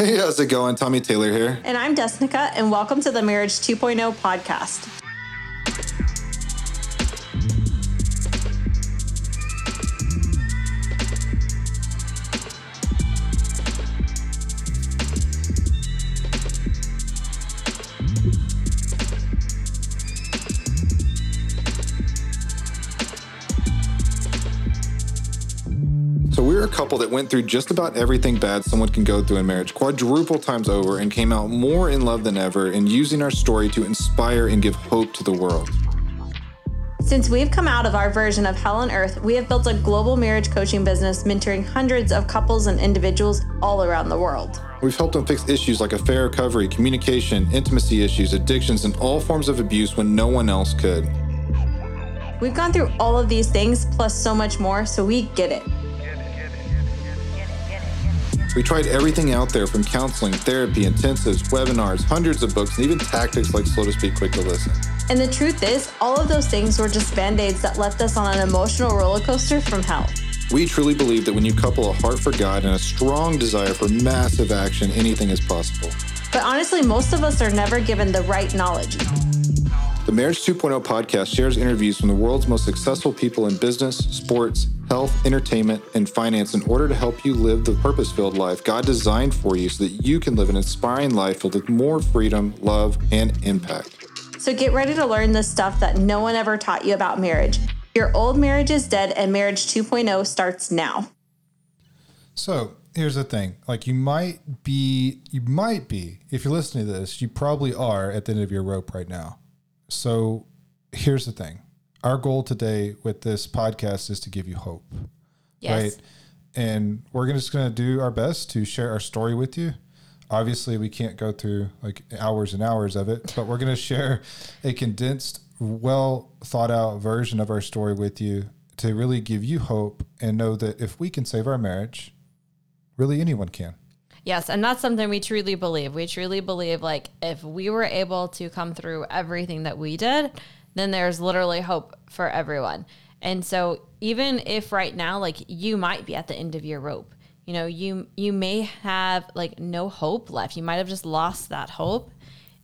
Hey, how's it going? Tommy Taylor here. And I'm Desnekka, and welcome to the Marriage 2.0 podcast. That went through just about everything bad someone can go through in marriage, quadruple times over, and came out more in love than ever, and using our story to inspire and give hope to the world. Since we've come out of our version of hell on earth, we have built a global marriage coaching business mentoring hundreds of couples and individuals all around the world. We've helped them fix issues like affair recovery, communication, intimacy issues, addictions, and all forms of abuse when no one else could. We've gone through all of these things plus so much more, so we get it. We tried everything out there from counseling, therapy, intensives, webinars, hundreds of books, and even tactics like slow to speak, quick to listen. And the truth is, all of those things were just band aids that left us on an emotional roller coaster from hell. We truly believe that when you couple a heart for God and a strong desire for massive action, anything is possible. But honestly, most of us are never given the right knowledge. The Marriage 2.0 podcast shares interviews from the world's most successful people in business, sports, health, entertainment, and finance in order to help you live the purpose filled life God designed for you so that you can live an inspiring life filled with more freedom, love, and impact. So get ready to learn the stuff that no one ever taught you about marriage. Your old marriage is dead, and Marriage 2.0 starts now. So here's the thing: like you might be, you might be, if you're listening to this, you probably are at the end of your rope right now. So here's the thing: our goal today with this podcast is to give you hope, Yes. right? And we're gonna, just going to do our best to share our story with you. Obviously, we can't go through like hours and hours of it, but we're going to share a condensed, well thought out version of our story with you to really give you hope and know that if we can save our marriage, really anyone can. Yes, and that's something we truly believe. We truly believe like if we were able to come through everything that we did, then there's literally hope for everyone. And so even if right now like you might be at the end of your rope, you know, you you may have like no hope left. You might have just lost that hope.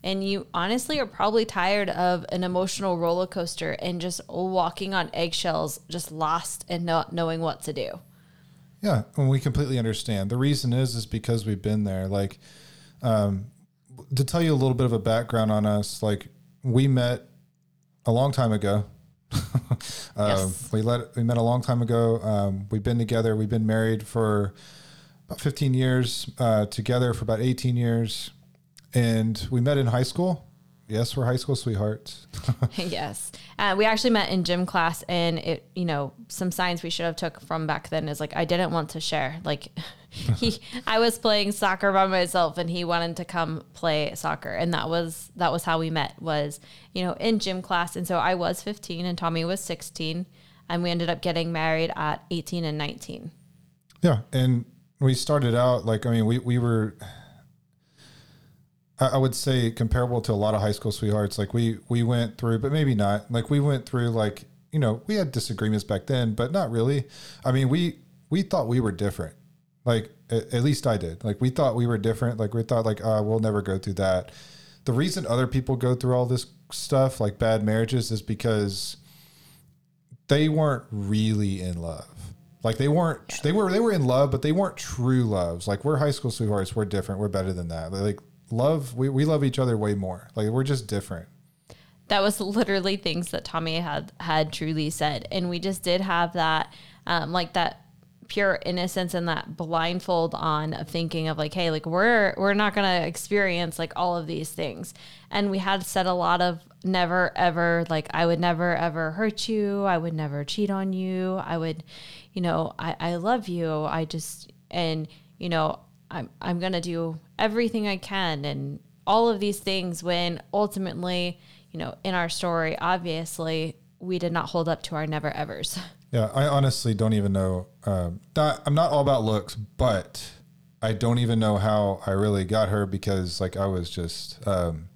And you honestly are probably tired of an emotional roller coaster and just walking on eggshells, just lost and not knowing what to do. Yeah, and we completely understand. The reason is is because we've been there. Like, um, to tell you a little bit of a background on us, like we met a long time ago. um, Yes. We let we met a long time ago. Um, we've been together. We've been married for about 15 years. Uh, together for about 18 years, and we met in high school. Yes, we're high school sweethearts. yes. Uh, we actually met in gym class and it, you know, some signs we should have took from back then is like, I didn't want to share. Like he, I was playing soccer by myself and he wanted to come play soccer. And that was, that was how we met was, you know, in gym class. And so I was 15 and Tommy was 16 and we ended up getting married at 18 and 19. Yeah, and we started out like I mean we we were. I would say comparable to a lot of high school sweethearts. Like we we went through, but maybe not. Like we went through like you know we had disagreements back then, but not really. I mean we we thought we were different. Like at, at least I did. Like we thought we were different. Like we thought like uh, we'll never go through that. The reason other people go through all this stuff like bad marriages is because they weren't really in love. Like they weren't they were they were in love, but they weren't true loves. Like we're high school sweethearts, we're different, we're better than that. Like love we, we love each other way more. Like we're just different. that was literally things that Tommy had had truly said, and we just did have that, um, like that pure innocence and that blindfold on of thinking of like, hey, like we're we're not gonna experience like all of these things, and we had said a lot of never ever like I would never ever hurt you, I would never cheat on you, I would, you know, I I love you, I just and you know I'm I'm gonna do everything I can and all of these things when ultimately, you know, in our story, obviously we did not hold up to our never evers. Yeah, I honestly don't even know. Um, not, I'm not all about looks, but I don't even know how I really got her because like I was just um,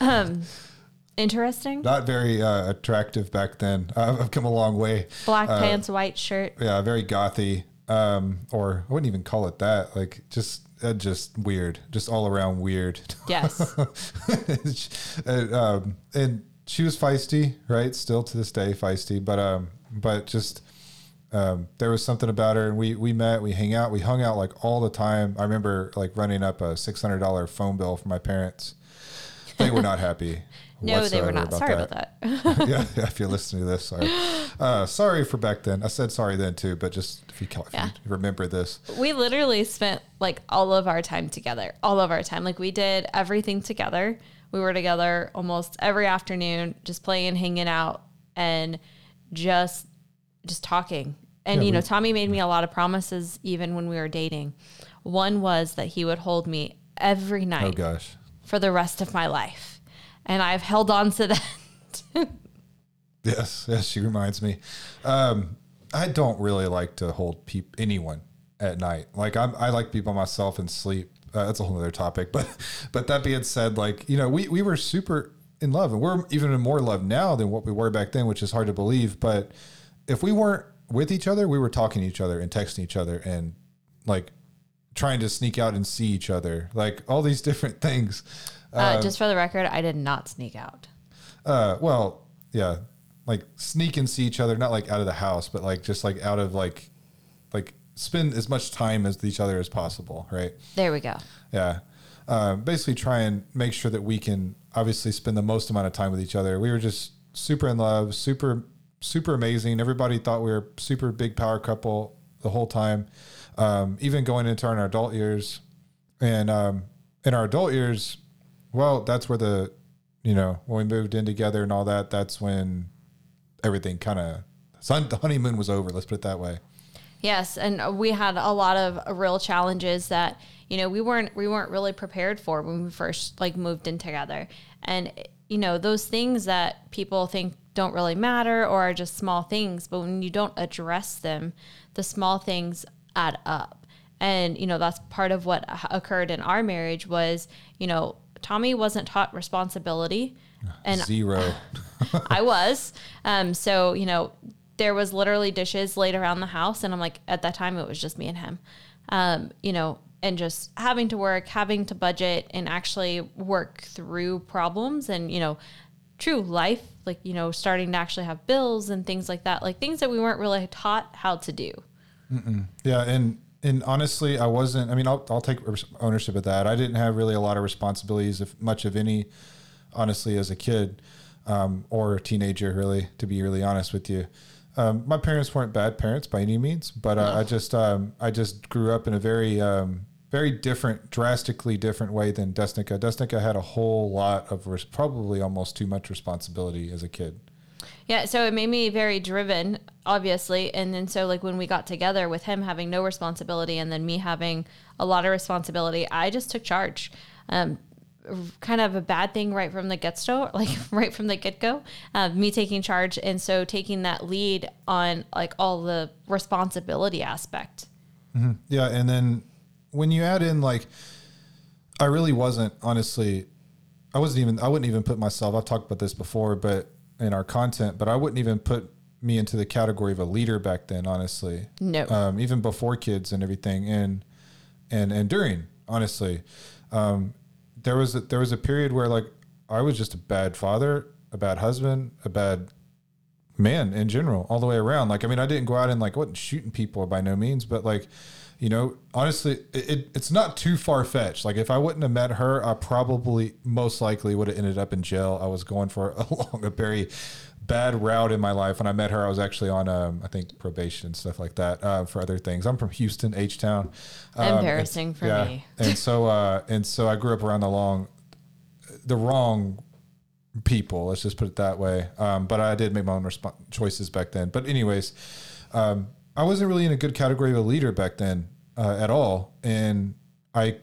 Interesting. not very uh, attractive back then. I've I've come a long way. Black pants, white shirt. Yeah, very gothy. um, or I wouldn't even call it that. Like just uh, just weird, just all around weird. Yes. and, um, and she was feisty, right? Still to this day feisty, but um, but just um, there was something about her, and we we met, we hang out, we hung out like all the time. I remember like running up a six hundred dollar phone bill for my parents. They were not happy. No, they were not. Sorry about that. yeah, yeah, if you're listening to this, sorry. Uh, sorry for back then. I said sorry then too, but just if you, if Yeah. you remember this. we literally spent like all of our time together all of our time like we did everything together we were together almost every afternoon just playing hanging out and just just talking and Yeah, you know we- tommy made me a lot of promises even when we were dating one was that he would hold me every night. Oh night gosh. for the rest of my life and i've held on to that Yes, yes, she reminds me. Um, I don't really like to hold peop- anyone at night. Like I'm, I like people myself and sleep. Uh, that's a whole other topic. But, but that being said, like you know, we we were super in love, and we're even in more love now than what we were back then, which is hard to believe. But if we weren't with each other, we were talking to each other and texting each other and like trying to sneak out and see each other, like all these different things. uh, just for the record i did not sneak out Uh, well, yeah, like sneak and see each other, not like out of the house, but like just like out of like, like spend as much time as each other as possible, right? there we go Yeah. Uh, basically, try and make sure that we can obviously spend the most amount of time with each other. We were just super in love, super, super amazing. Everybody thought we were super big power couple the whole time, um, even going into our adult years. And um, in our adult years, well, that's where the, you know, when we moved in together and all that, that's when everything kind of, the honeymoon was over. Let's put it that way. Yes, and we had a lot of real challenges that you know we weren't we weren't really prepared for when we first like moved in together, and you know those things that people think don't really matter or are just small things, but when you don't address them, the small things add up, and you know that's part of what occurred in our marriage was you know Tommy wasn't taught responsibility, and Zero. I was. Um, so, you know, there was literally dishes laid around the house. And I'm like, at that time, it was just me and him. Um, you know, and just having to work, having to budget, and actually work through problems and, you know, true life, like, you know, starting to actually have bills and things like that, like things that we weren't really taught how to do. Yeah, and and honestly, I wasn't. I mean, I'll I'll take ownership of that. I didn't have really a lot of responsibilities, if much of any, honestly, as a kid um, or a teenager. Really, to be really honest with you, um, my parents weren't bad parents by any means, but uh, I just um, I just grew up in a very um, very different, drastically different way than Desnekka. Desnekka had a whole lot of res- probably almost too much responsibility as a kid. Yeah, so it made me very driven, obviously. And then so like when we got together with him having no responsibility and then me having a lot of responsibility, I just took charge. Um, kind of a bad thing right from the get go, like right from the get go, uh, me taking charge, and so taking that lead on like all the responsibility aspect. Yeah, and then when you add in like, I really wasn't honestly, I wasn't even I wouldn't even put myself. I've talked about this before, but in our content, but I wouldn't even put me into the category of a leader back then. Honestly, No. um, even before kids and everything, and and and during honestly, um, there was a, there was a period where like I was just a bad father, a bad husband, a bad man in general, all the way around. Like, I mean, I didn't go out and like wasn't shooting people by no means, but like, you know, honestly, it, it it's not too far fetched. Like, if I wouldn't have met her, I probably most likely would have ended up in jail. I was going for a very bad route in my life. When I met her, I was actually on, um, I think, probation and stuff like that uh, for other things. I'm from Houston, H Town. Embarrassing for me. and so, uh, and so I grew up around the long, the wrong people. Let's just put it that way. Um, but I did make my own resp- choices back then. But anyways, um, I wasn't really in a good category of a leader back then uh, at all. And I,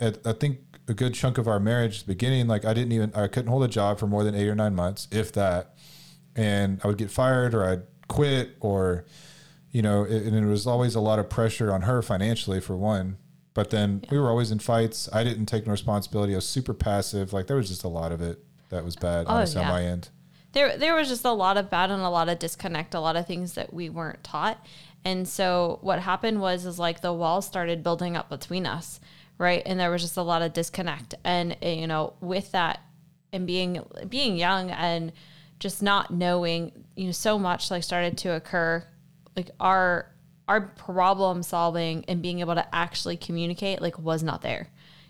at, I think a good chunk of our marriage, the beginning, like I didn't even, I couldn't hold a job for more than eight or nine months, if that. And I would get fired or I'd quit or, you know, it, and it was always a lot of pressure on her financially for one. But then we were always in fights. I didn't take no responsibility. I was super passive. Like there was just a lot of it that was bad honestly yeah. on my end. there there was just a lot of bad and a lot of disconnect, a lot of things that we weren't taught. And so what happened was is like the walls started building up between us, right? And there was just a lot of disconnect. And eh, you know, with that and being being young and just not knowing, you know, so much like started to occur like our our problem solving and being able to actually communicate like was not there.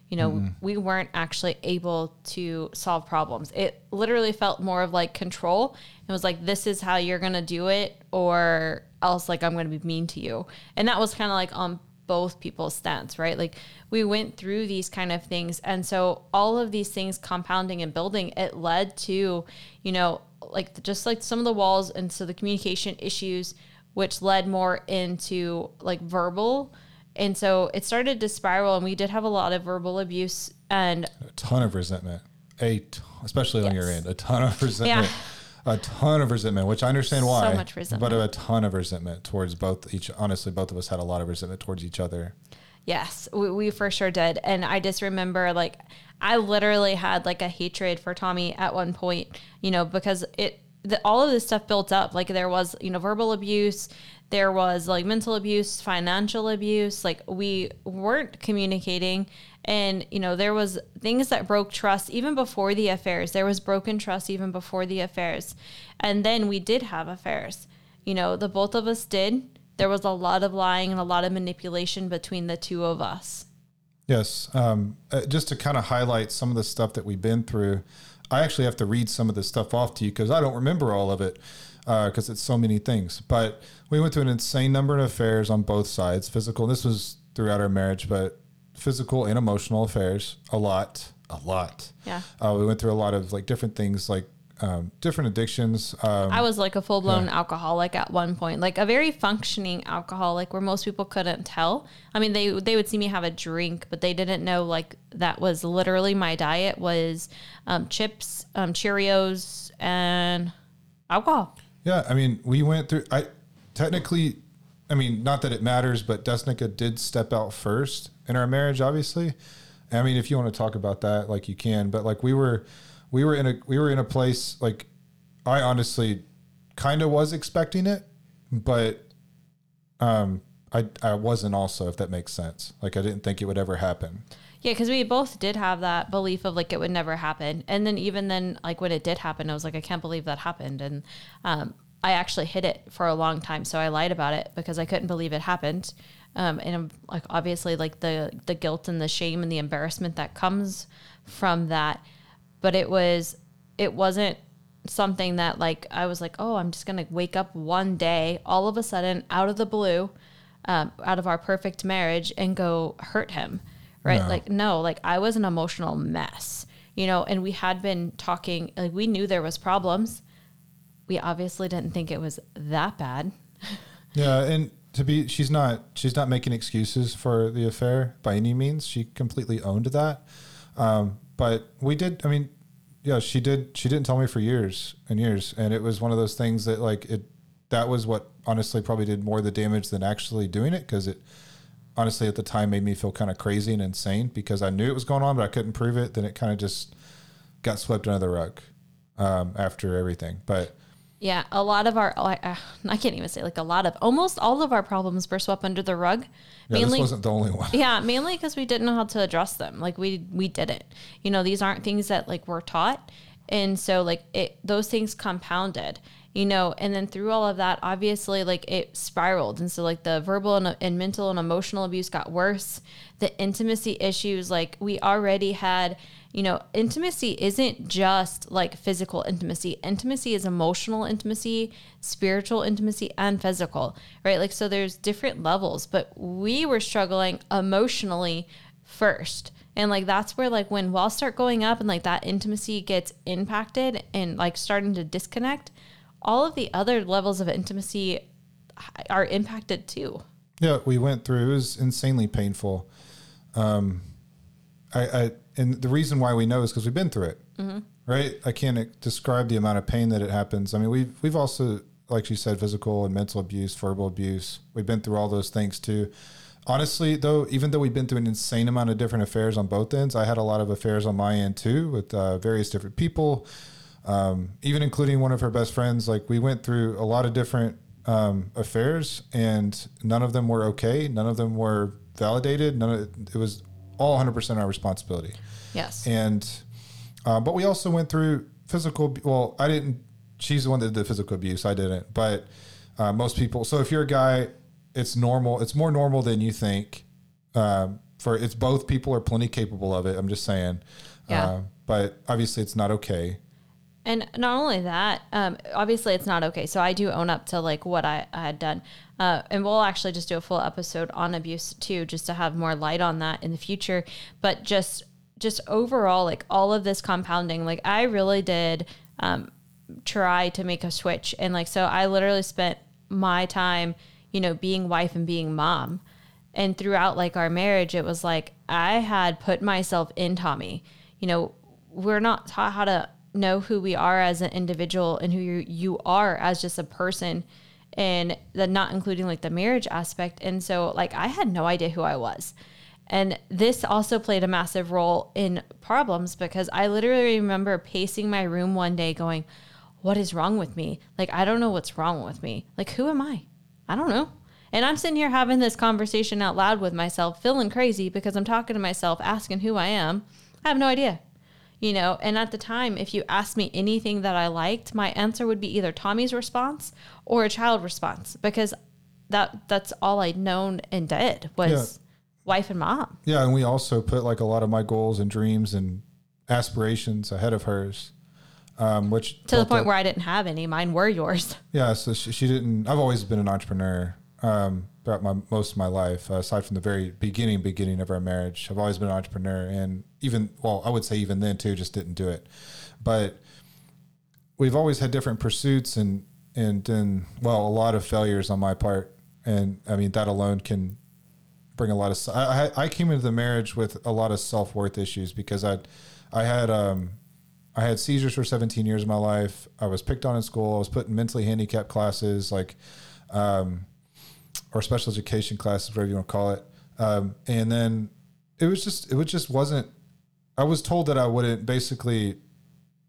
You know, mm-hmm. we weren't actually able to solve problems. It literally felt more of like control. It was like, this is how you're going to do it, or else, like, I'm going to be mean to you. And that was kind of like on both people's stance, right? Like, we went through these kind of things. And so, all of these things compounding and building, it led to, you know, like just like some of the walls and so the communication issues, which led more into like verbal and so it started to spiral, and we did have a lot of verbal abuse and a ton of resentment. A t- especially yes. on your end, a ton of resentment. Yeah. A ton of resentment, which I understand why. So much resentment. But a ton of resentment towards both each. Honestly, both of us had a lot of resentment towards each other. Yes, we, we for sure did. And I just remember like I literally had like a hatred for Tommy at one point, you know, because it the, all of this stuff built up. Like there was, you know, verbal abuse, there was like mental abuse, financial abuse. Like we weren't communicating. And, you know, there was things that broke trust even before the affairs. There was broken trust even before the affairs. And then we did have affairs. You know, the both of us did. There was a lot of lying and a lot of manipulation between the two of us. Yes. Um, uh, just to kind of highlight some of the stuff that we've been through, I actually have to read some of this stuff off to you because I don't remember all of it because uh, it's so many things. But we went through an insane number of affairs on both sides, physical. This was throughout our marriage, but physical and emotional affairs, a lot, a lot. Yeah. Uh, we went through a lot of like different things, like um, different addictions. Um, I was like a full blown yeah. alcoholic at one point, like a very functioning alcoholic, where most people couldn't tell. I mean, they they would see me have a drink, but they didn't know like that was literally my diet was um, chips, um, Cheerios, and alcohol. Yeah, I mean, we went through. I technically, I mean, not that it matters, but Desnekka did step out first in our marriage. Obviously, I mean, if you want to talk about that, like you can. But like we were, we were in a we were in a place like I honestly kind of was expecting it, but um, I I wasn't also if that makes sense. Like I didn't think it would ever happen. Yeah, because we both did have that belief of like it would never happen, and then even then, like when it did happen, I was like, I can't believe that happened, and um, I actually hid it for a long time. So I lied about it because I couldn't believe it happened, um, and like obviously like the the guilt and the shame and the embarrassment that comes from that, but it was it wasn't something that like I was like, oh, I'm just gonna wake up one day, all of a sudden, out of the blue, um, out of our perfect marriage, and go hurt him right? No. Like, no, like I was an emotional mess, you know, and we had been talking, like, we knew there was problems. We obviously didn't think it was that bad. yeah. And to be, she's not, she's not making excuses for the affair by any means. She completely owned that. Um, but we did, I mean, yeah, she did, she didn't tell me for years and years. And it was one of those things that, like, it, that was what honestly probably did more the damage than actually doing it because it, honestly at the time made me feel kind of crazy and insane because I knew it was going on, but I couldn't prove it. Then it kind of just got swept under the rug um, after everything. But yeah, a lot of our, uh, I can't even say like a lot of, almost all of our problems were swept under the rug. Yeah, mainly, this wasn't the only one. Yeah, mainly because we didn't know how to address them. Like we we didn't. You know, these aren't things that like we're taught, and so like it those things compounded you know and then through all of that obviously like it spiraled and so like the verbal and, and, mental and emotional abuse got worse the intimacy issues like we already had you know intimacy isn't just like physical intimacy intimacy is emotional intimacy spiritual intimacy and physical right like so there's different levels but we were struggling emotionally first and like that's where like when walls start going up and like that intimacy gets impacted and like starting to disconnect all of the other levels of intimacy are impacted too. Yeah, we went through. It was insanely painful. Um, I, I and the reason why we know is because we've been through it, mm-hmm. right? I can't describe the amount of pain that it happens. I mean, we've we've also, like you said, physical and mental abuse, verbal abuse. We've been through all those things too. Honestly, though, even though we've been through an insane amount of different affairs on both ends, I had a lot of affairs on my end too with uh, various different people um, even including one of her best friends. Like we went through a lot of different um, affairs, and none of them were okay. None of them were validated. None of it, it was all 100 percent our responsibility. Yes. And uh, but we also went through physical. Well, I didn't. She's the one that did the physical abuse. I didn't. But uh, most people. So if you're a guy, it's normal. It's more normal than you think. Um, for it's both people are plenty capable of it. I'm just saying. Yeah. Uh, but obviously, it's not okay. And not only that, um, obviously it's not okay. So I do own up to like what I, I had done. Uh, and we'll actually just do a full episode on abuse too, just to have more light on that in the future. But just just overall, like all of this compounding, like I really did um, try to make a switch. And like so I literally spent my time, you know, being wife and being mom. And throughout like our marriage, it was like I had put myself in Tommy. You know, we're not taught how to know who we are as an individual and who you, you are as just a person and then not including like the marriage aspect. And so like i had no idea who i was. And this also played a massive role in problems because i literally remember pacing my room one day going what is wrong with me? Like i don't know what's wrong with me. Like who am i? I don't know. And i'm sitting here having this conversation out loud with myself feeling crazy because i'm talking to myself asking who i am. I have no idea you know and at the time if you asked me anything that i liked my answer would be either tommy's response or a child response because that that's all i'd known and did was wife and mom. Yeah, and we also put like a lot of my goals and dreams and aspirations ahead of hers, um, which to the point where i didn't have any. Mine were yours. Yeah, so she, she didn't. I've always been an entrepreneur um, throughout my most of my life, uh, aside from the very beginning, beginning of our marriage. I've always been an entrepreneur, and even well, I would say even then too, just didn't do it. But we've always had different pursuits, and and then well, a lot of failures on my part, and I mean that alone can bring a lot of. I I came into the marriage with a lot of self worth issues because I I had um I had seizures for 17 years of my life. I was picked on in school. I was put in mentally handicapped classes, like, um, or special education classes, whatever you want to call it. Um, and then it was just, it was just wasn't. I was told that I wouldn't basically,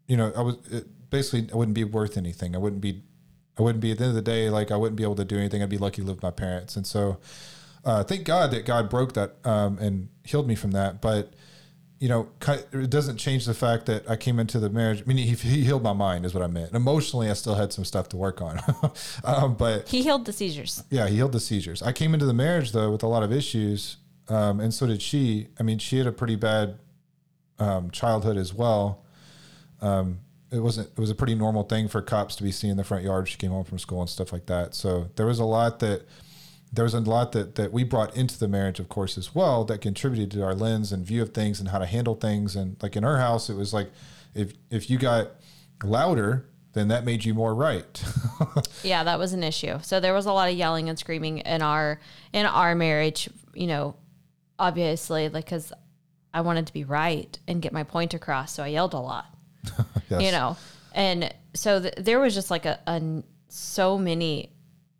you know, I was it, basically I wouldn't be worth anything. I wouldn't be, I wouldn't be at the end of the day like I wouldn't be able to do anything. I'd be lucky to live with my parents. And so, uh, thank God that God broke that um, and healed me from that. But you know, it doesn't change the fact that I came into the marriage. I mean, he, he healed my mind, is what I meant. And emotionally, I still had some stuff to work on. um, but he healed the seizures yeah, he healed the seizures. I came into the marriage though with a lot of issues, um, and so did she. I mean, she had a pretty bad um, childhood as well. Um, it wasn't. It was a pretty normal thing for cops to be seen in the front yard. She came home from school and stuff like that. So there was a lot that there was a lot that that we brought into the marriage, of course, as well that contributed to our lens and view of things and how to handle things. And like in our house, it was like if if you got louder, then that made you more right. yeah that was an issue so there was a lot of yelling and screaming in our in our marriage you know obviously like because i wanted to be right and get my point across so i yelled a lot Yes. you know and so th- there was just like a, a so many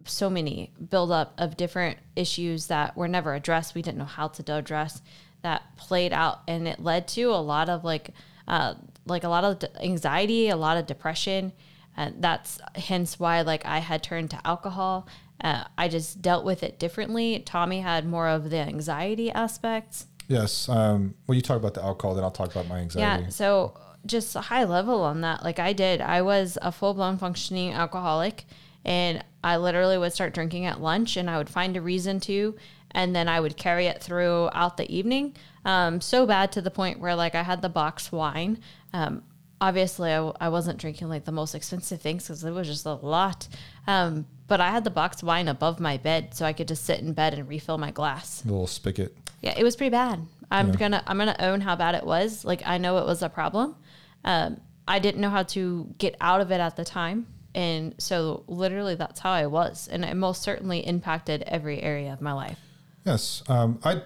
so many buildup of different issues that were never addressed we didn't know how to address that played out and it led to a lot of like uh, like a lot of anxiety a lot of depression and that's hence why like i had turned to alcohol uh, i just dealt with it differently tommy had more of the anxiety aspects Yes. Um, well, you talk about the alcohol, then I'll talk about my anxiety. yeah. So just a high level on that. Like I did, I was a full blown functioning alcoholic and I literally would start drinking at lunch and I would find a reason to, and then I would carry it throughout the evening. Um, so bad to the point where like I had the box wine. Um, obviously I, I wasn't drinking like the most expensive things because it was just a lot. Um, but I had the box wine above my bed so I could just sit in bed and refill my glass. Little spigot. Yeah, it was pretty bad. I'm gonna I'm gonna own how bad it was. Like I know it was a problem. Um, I didn't know how to get out of it at the time, and so literally that's how I was, and it most certainly impacted every area of my life. Yes. Um, I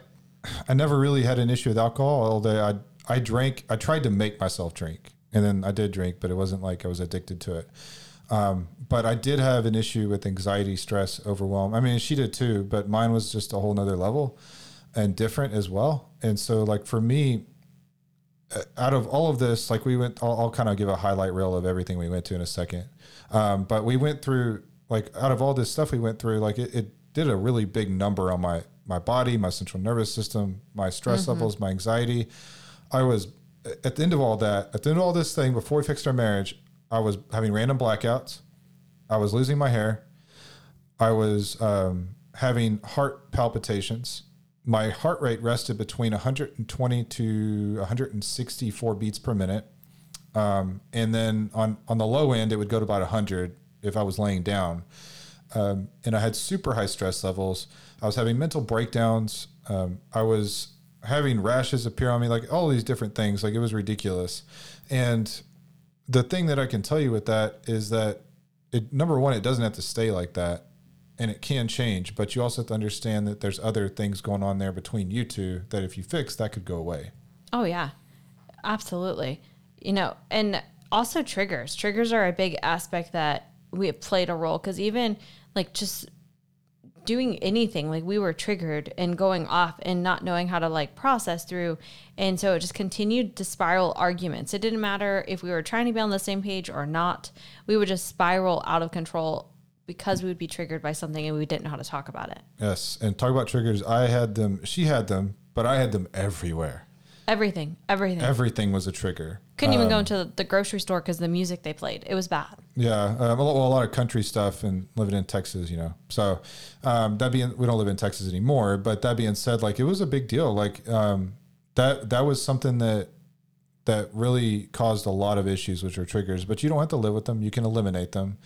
I never really had an issue with alcohol, although I I drank. I tried to make myself drink, and then I did drink, but it wasn't like I was addicted to it. Um, but I did have an issue with anxiety, stress, overwhelm. I mean, she did too, but mine was just a whole nother level and different as well. And so, like for me, out of all of this, like we went, I'll, I'll kind of give a highlight reel of everything we went to in a second. Um, but we went through like out of all this stuff we went through, like it, it did a really big number on my my body, my central nervous system, my stress Mm-hmm. levels, my anxiety. I was at the end of all that, at the end of all this thing, before we fixed our marriage, I was having random blackouts. I was losing my hair. I was um, having heart palpitations. My heart rate rested between 120 to 164 beats per minute. Um, and then on, on the low end, it would go to about 100 if I was laying down. Um, and I had super high stress levels. I was having mental breakdowns. Um, I was having rashes appear on me, like all these different things. Like it was ridiculous. And the thing that I can tell you with that is that it, number one, it doesn't have to stay like that and it can change, but you also have to understand that there's other things going on there between you two that if you fix, that could go away. Oh yeah, absolutely. You know, and also triggers. Triggers are a big aspect that we have played a role because even like just doing anything, like we were triggered and going off and not knowing how to like process through, and so it just continued to spiral arguments. It didn't matter if we were trying to be on the same page or not. We would just spiral out of control because we would be triggered by something and we didn't know how to talk about it. Yes. And talk about triggers. I had them, she had them, but I had them everywhere. Everything, everything. Everything was a trigger. Couldn't even go Um, into the grocery store because the music they played. It was bad. Yeah, um, a, lot, well, a lot of country stuff and living in Texas, you know. So um, that being, we don't live in Texas anymore. But that being said, like it was a big deal. Like um, that that was something that that really caused a lot of issues, which are triggers. But you don't have to live with them; you can eliminate them.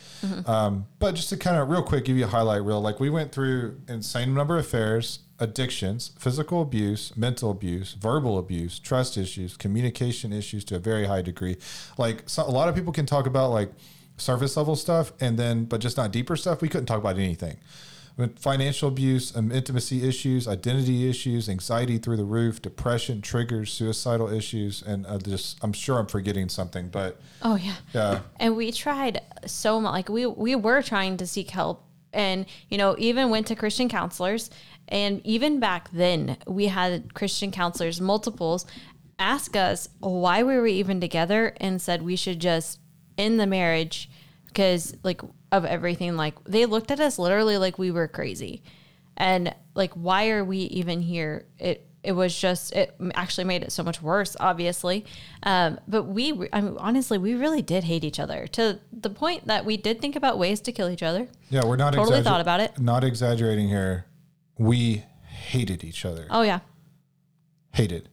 Um, but just to kind of real quick give you a highlight reel, like we went through insane number of affairs, addictions, physical abuse, mental abuse, verbal abuse, trust issues, communication issues to a very high degree. Like so, a lot of people can talk about like surface level stuff and then but just not deeper stuff. We couldn't talk about anything. With financial abuse, um, intimacy issues, identity issues, anxiety through the roof, depression, triggers, suicidal issues, and uh, just I'm sure I'm forgetting something, but Oh yeah. yeah, And we tried so much. Like we we were trying to seek help, and you know even went to Christian counselors. And even back then, we had Christian counselors, multiples, ask us why we were even together, and said we should just end the marriage because like of everything. Like they looked at us literally like we were crazy, and like why are we even here? It it was just it actually made it so much worse obviously um, but we I mean, honestly we really did hate each other to the point that we did think about ways to kill each other yeah, we're not Totally exagger- thought about it. Not exaggerating here. We hated each other. oh yeah Hated.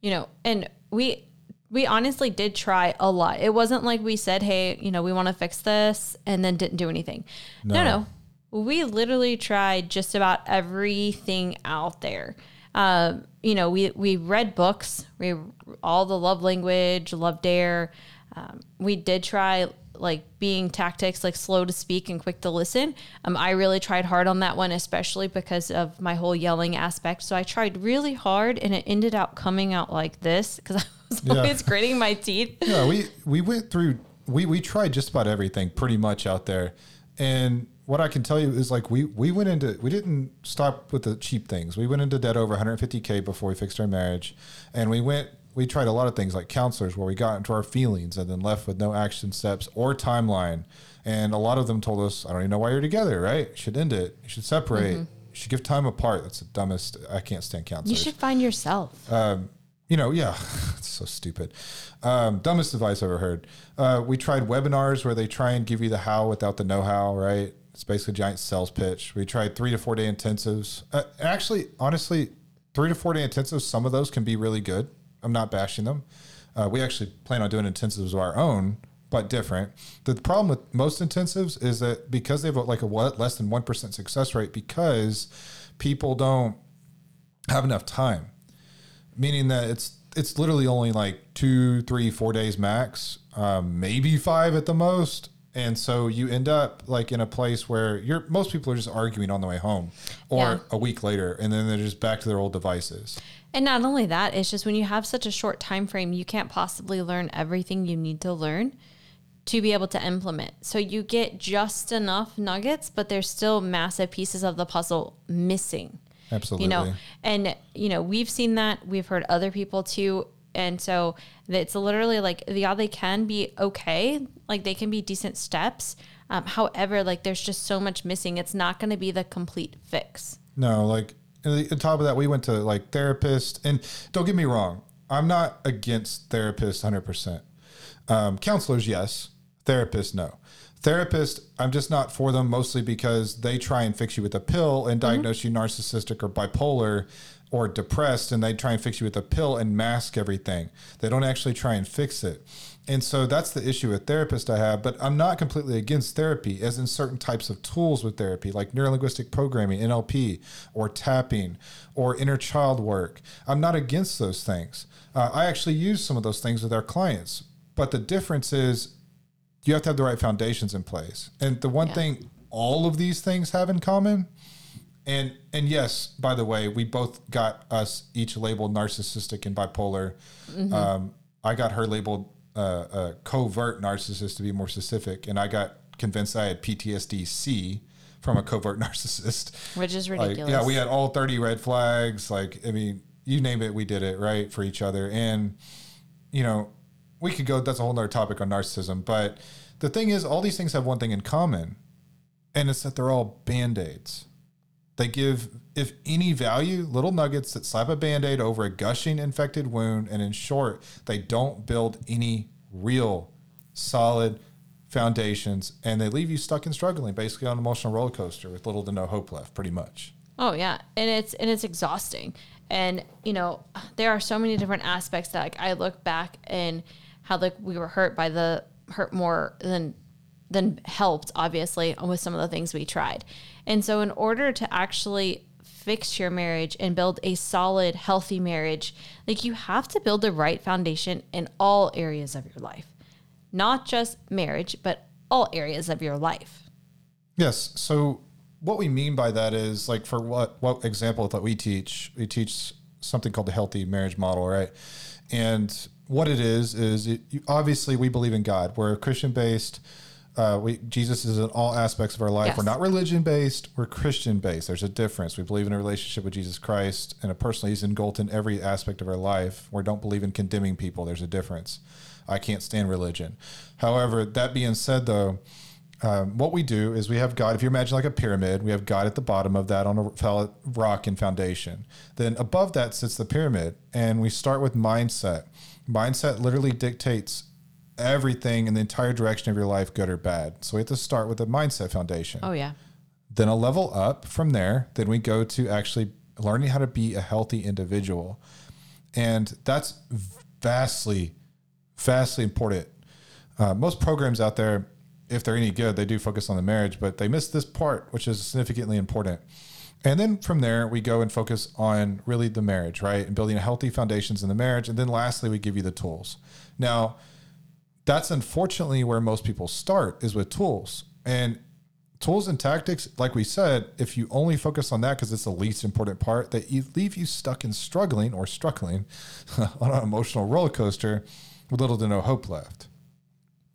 you know and we we honestly did try a lot. It wasn't like we said hey you know we want to fix this and then didn't do anything. No No. no, we literally tried just about everything out there. Um, you know we we read books. We all the love language love dare. Um, we did try like being tactics like slow to speak and quick to listen um, i really tried hard on that one especially because of my whole yelling aspect so i tried really hard and it ended up coming out like this because i was Yeah. always gritting my teeth yeah, we we went through we we tried just about everything pretty much out there. And what I can tell you is like we we went into we didn't stop with the cheap things. We went into debt over 150k before we fixed our marriage. And we went we tried a lot of things like counselors where we got into our feelings and then left with no action steps or timeline. And a lot of them told us, I don't even know why you're together, right? You should end it. You should separate. You should give time apart. That's the dumbest. I can't stand counselors. you should find yourself you know, yeah, it's so stupid. Um, dumbest advice I've ever heard. Uh, we tried webinars where they try and give you the how without the know how, right? It's basically a giant sales pitch. We tried three to four day intensives. Uh, actually, honestly, three to four day intensives, some of those can be really good. I'm not bashing them. Uh, we actually plan on doing intensives of our own, but different. The problem with most intensives is that because they have like a what, less than 1% success rate, because people don't have enough time meaning that it's it's literally only like two, three, four days max, um, maybe five at the most. And so you end up like in a place where you're most people are just arguing on the way home, or Yeah. a week later, and then they're just back to their old devices. And not only that, it's just when you have such a short time frame, you can't possibly learn everything you need to learn to be able to implement. So you get just enough nuggets, but there's still massive pieces of the puzzle missing. Absolutely. You know, and you know, we've seen that, we've heard other people too. And so it's literally like, yeah, they can be okay, like they can be decent steps, Um, however, like there's just so much missing. It's not going to be the complete fix. No, like on top of that, we went to like therapists, and don't get me wrong, I'm not against therapists 100. percent um, Counselors, yes. Therapists, no. Therapists, I'm just not for them mostly because they try and fix you with a pill and diagnose mm-hmm. you narcissistic or bipolar or depressed, and they try and fix you with a pill and mask everything. They don't actually try and fix it. And so that's the issue with therapists I have, but I'm not completely against therapy, as in certain types of tools with therapy, like neurolinguistic programming, NLP, or tapping, or inner child work. I'm not against those things. Uh, I actually use some of those things with our clients, but the difference is you have to have the right foundations in place. And the one yeah. thing all of these things have in common, and and yes, by the way, we both got us each labeled narcissistic and bipolar. Mm-hmm. Um, I got her labeled uh, a covert narcissist to be more specific, and I got convinced I had PTSD C from a covert narcissist, which is ridiculous. Like, yeah, we had all thirty red flags. Like, I mean, you name it, we did it right for each other, and you know, we could go. That's a whole other topic on narcissism, but the thing is, all these things have one thing in common, and it's that they're all band aids. They give, if any value, little nuggets that slap a band aid over a gushing infected wound. And in short, they don't build any real solid foundations and they leave you stuck and struggling basically on an emotional roller coaster with little to no hope left pretty much oh yeah and it's and it's exhausting and you know there are so many different aspects that like, i look back and how like we were hurt by the hurt more than than helped obviously with some of the things we tried and so, in order to actually fix your marriage and build a solid, healthy marriage, like you have to build the right foundation in all areas of your life, not just marriage, but all areas of your life. Yes. So, what we mean by that is like for what what example that we teach, we teach something called the healthy marriage model, right? And what it is is it, obviously we believe in God. We're a Christian based uh, we Jesus is in all aspects of our life. Yes. We're not religion based. We're Christian based. There's a difference. We believe in a relationship with Jesus Christ and a personally He's engulfed in every aspect of our life. We don't believe in condemning people. There's a difference. I can't stand religion. However, that being said, though, um, what we do is we have God. If you imagine like a pyramid, we have God at the bottom of that on a rock and foundation. Then above that sits the pyramid, and we start with mindset. Mindset literally dictates everything in the entire direction of your life, good or bad. So we have to start with a mindset foundation. Oh, yeah. Then a level up from there. Then we go to actually learning how to be a healthy individual. And that's vastly, vastly important. Uh, most programs out there, if they're any good, they do focus on the marriage, but they miss this part, which is significantly important. And then from there, we go and focus on really the marriage, right? And building healthy foundations in the marriage. And then lastly, we give you the tools. Now, that's unfortunately where most people start is with tools. And tools and tactics like we said if you only focus on that because it's the least important part that you leave you stuck and struggling or struggling on an emotional roller coaster with little to no hope left.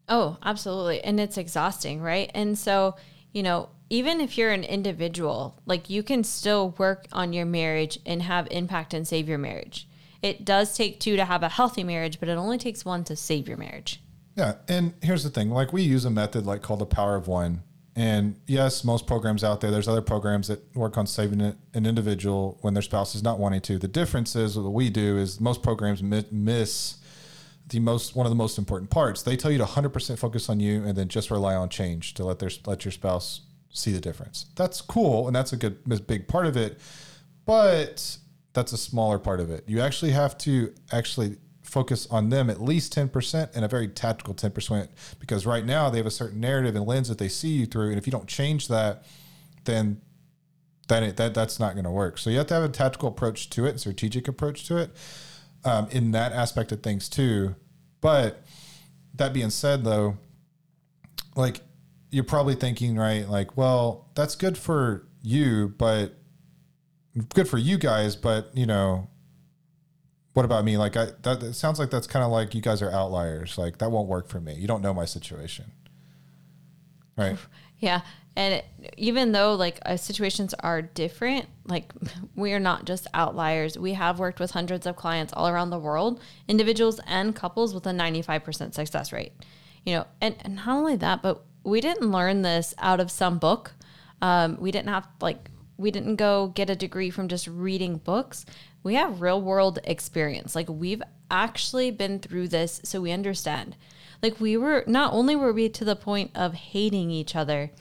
Oh absolutely. And it's exhausting right? And so you know even if you're an individual like you can still work on your marriage and have impact and save your marriage. It does take two to have a healthy marriage but it only takes one to save your marriage yeah, and here's the thing: like we use a method like called the Power of One, and yes, most programs out there. There's other programs that work on saving an individual when their spouse is not wanting to. The difference is what we do is most programs miss the most one of the most important parts. They tell you to 100% focus on you and then just rely on change to let their let your spouse see the difference. That's cool and that's a good big part of it, but that's a smaller part of it. You actually have to actually focus on them at least 10% and a very tactical 10% because right now they have a certain narrative and lens that they see you through and if you don't change that then then it, that that's not going to work. So you have to have a tactical approach to it strategic approach to it um, in that aspect of things too. But that being said though like you're probably thinking right like well that's good for you but good for you guys but you know what about me? Like, I that it sounds like that's kind of like you guys are outliers. Like that won't work for me. You don't know my situation, right? Yeah, and even though like uh, situations are different, like we are not just outliers. We have worked with hundreds of clients all around the world, individuals and couples with a ninety five percent success rate. You know, and, and not only that, but we didn't learn this out of some book. Um, we didn't have like we didn't go get a degree from just reading books. We have real world experience. Like we've actually been through this, so we understand. Like we were not only were we to the point of hating each other,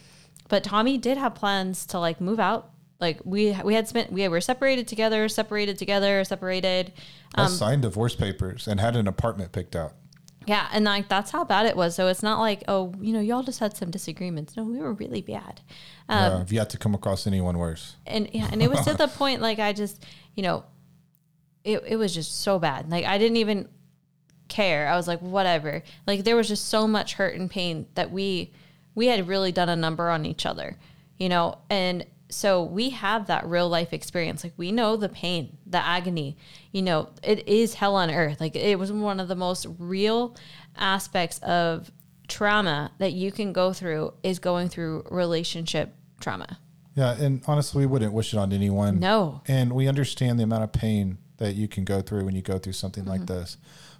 but Tommy did have plans to like move out. Like we we had spent we were separated together, separated together, separated. I signed divorce papers and had an apartment picked out. Yeah, and like that's how bad it was. So it's not like oh, you know, y'all just had some disagreements. No, we were really bad. Um, uh, I've yet to come across anyone worse. and yeah, and it was to the point like I just, you know, it it was just so bad. Like I didn't even care. I was like whatever. Like there was just so much hurt and pain that we we had really done a number on each other, you know, and so we have that real life experience. Like we know the pain, the agony. You know, it is hell on earth. Like it was one of the most real aspects of trauma that you can go through is going through relationship trauma. Yeah, and honestly, we wouldn't wish it on anyone. No. And we understand the amount of pain that you can go through when you go through something like this.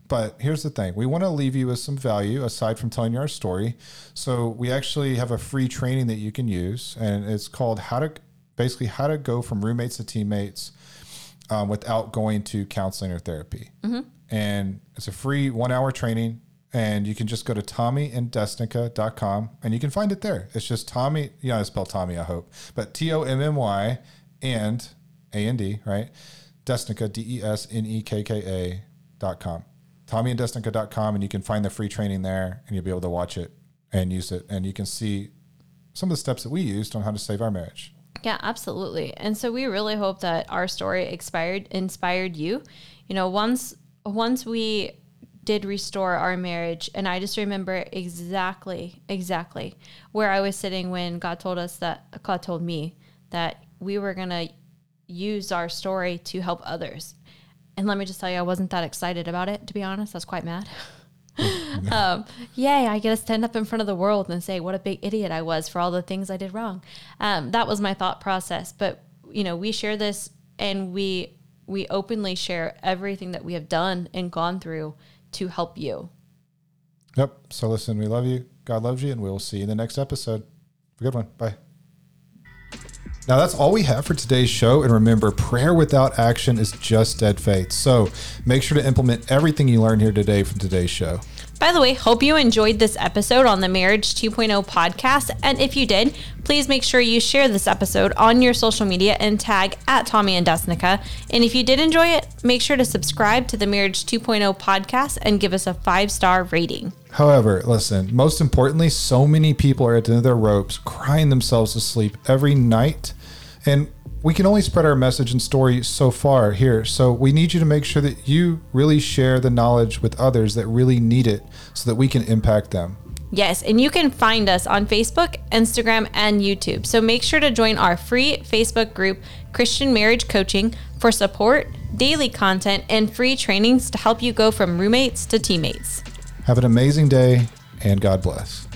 But here's the thing we want to leave you with some value aside from telling you our story. So we actually have a free training that you can use, and it's called How to basically how to go from roommates to teammates um, without going to counseling or therapy. And it's a free one hour training. And you can just go to tommyanddesnekka.com and you can find it there. It's just Tommy, you know how to spell Tommy, I hope, but T O M M Y and A N D, right? Desnekka, D E S N E K K A dot com. TommyandDesnekka.com, and you can find the free training there and you'll be able to watch it and use it. And you can see some of the steps that we used on how to save our marriage. Yeah, absolutely. And so we really hope that our story expired inspired you. You know, once once we did restore our marriage and I just remember exactly exactly where I was sitting when God told us that God told me that we were going to use our story to help others. And let me just tell you I wasn't that excited about it to be honest. I was quite mad. um, yay, I get to stand up in front of the world and say what a big idiot I was for all the things I did wrong. Um, that was my thought process. But you know, we share this and we we openly share everything that we have done and gone through to help you. Yep. So listen, we love you. God loves you, and we'll see you in the next episode. Have a good one. Bye. Now, that's all we have for today's show. And remember, prayer without action is just dead faith. So make sure to implement everything you learned here today from today's show. By the way, hope you enjoyed this episode on the Marriage 2.0 podcast. And if you did, please make sure you share this episode on your social media and tag at Tommy and Desnekka. And if you did enjoy it, make sure to subscribe to the Marriage 2.0 podcast and give us a five star rating. However, listen, most importantly, so many people are at the end of their ropes, crying themselves to sleep every night. And we can only spread our message and story so far here. So we need you to make sure that you really share the knowledge with others that really need it so that we can impact them. Yes, and you can find us on Facebook, Instagram, and YouTube. So make sure to join our free Facebook group, Christian Marriage Coaching, for support, daily content, and free trainings to help you go from roommates to teammates. Have an amazing day and God bless.